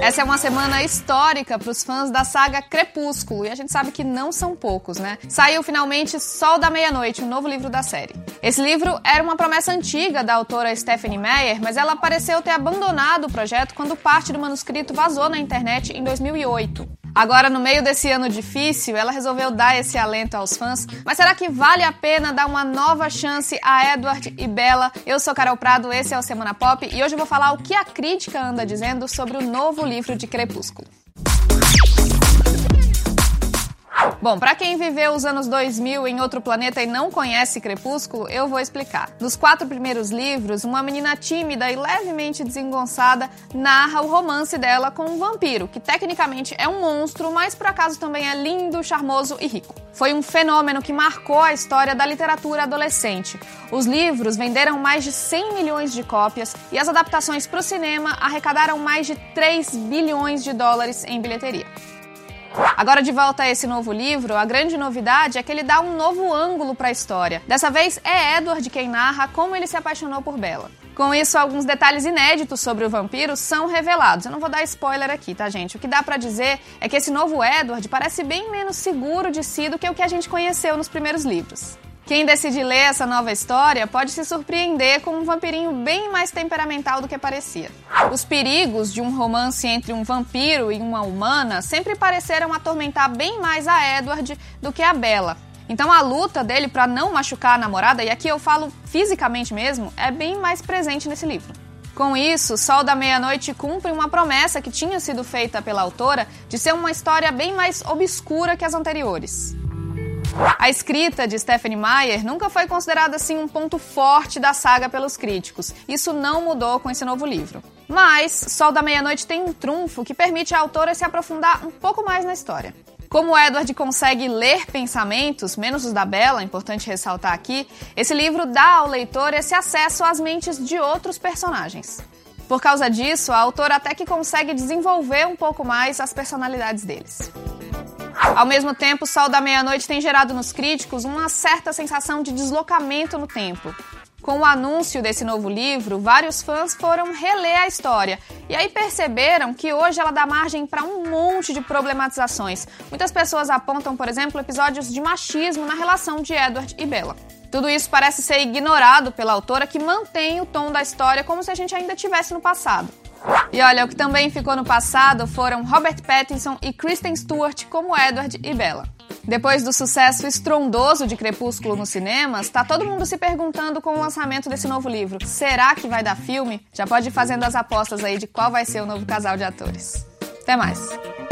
Essa é uma semana histórica para os fãs da saga Crepúsculo, e a gente sabe que não são poucos, né? Saiu finalmente Sol da Meia-Noite, o um novo livro da série. Esse livro era uma promessa antiga da autora Stephanie Meyer, mas ela pareceu ter abandonado o projeto quando parte do manuscrito vazou na internet em 2008. Agora, no meio desse ano difícil, ela resolveu dar esse alento aos fãs. Mas será que vale a pena dar uma nova chance a Edward e Bella? Eu sou Carol Prado, esse é o Semana Pop e hoje eu vou falar o que a crítica anda dizendo sobre o novo livro de Crepúsculo. Bom, para quem viveu os anos 2000 em outro planeta e não conhece Crepúsculo, eu vou explicar. Nos quatro primeiros livros, uma menina tímida e levemente desengonçada narra o romance dela com um vampiro, que tecnicamente é um monstro, mas por acaso também é lindo, charmoso e rico. Foi um fenômeno que marcou a história da literatura adolescente. Os livros venderam mais de 100 milhões de cópias e as adaptações para o cinema arrecadaram mais de 3 bilhões de dólares em bilheteria. Agora, de volta a esse novo livro, a grande novidade é que ele dá um novo ângulo para a história. Dessa vez é Edward quem narra como ele se apaixonou por Bella. Com isso, alguns detalhes inéditos sobre o vampiro são revelados. Eu não vou dar spoiler aqui, tá, gente? O que dá para dizer é que esse novo Edward parece bem menos seguro de si do que o que a gente conheceu nos primeiros livros. Quem decide ler essa nova história pode se surpreender com um vampirinho bem mais temperamental do que parecia. Os perigos de um romance entre um vampiro e uma humana sempre pareceram atormentar bem mais a Edward do que a Bella. Então a luta dele para não machucar a namorada, e aqui eu falo fisicamente mesmo, é bem mais presente nesse livro. Com isso, Sol da Meia-Noite cumpre uma promessa que tinha sido feita pela autora de ser uma história bem mais obscura que as anteriores. A escrita de Stephanie Meyer nunca foi considerada assim um ponto forte da saga pelos críticos. Isso não mudou com esse novo livro. Mas Sol da Meia-Noite tem um trunfo que permite à autora se aprofundar um pouco mais na história. Como Edward consegue ler pensamentos, menos os da Bella, importante ressaltar aqui, esse livro dá ao leitor esse acesso às mentes de outros personagens. Por causa disso, a autora até que consegue desenvolver um pouco mais as personalidades deles. Ao mesmo tempo, o Sol da Meia-Noite tem gerado nos críticos uma certa sensação de deslocamento no tempo. Com o anúncio desse novo livro, vários fãs foram reler a história e aí perceberam que hoje ela dá margem para um monte de problematizações. Muitas pessoas apontam, por exemplo, episódios de machismo na relação de Edward e Bella. Tudo isso parece ser ignorado pela autora, que mantém o tom da história como se a gente ainda estivesse no passado. E olha, o que também ficou no passado foram Robert Pattinson e Kristen Stewart como Edward e Bella. Depois do sucesso estrondoso de Crepúsculo nos cinemas, tá todo mundo se perguntando com o lançamento desse novo livro: será que vai dar filme? Já pode ir fazendo as apostas aí de qual vai ser o novo casal de atores. Até mais!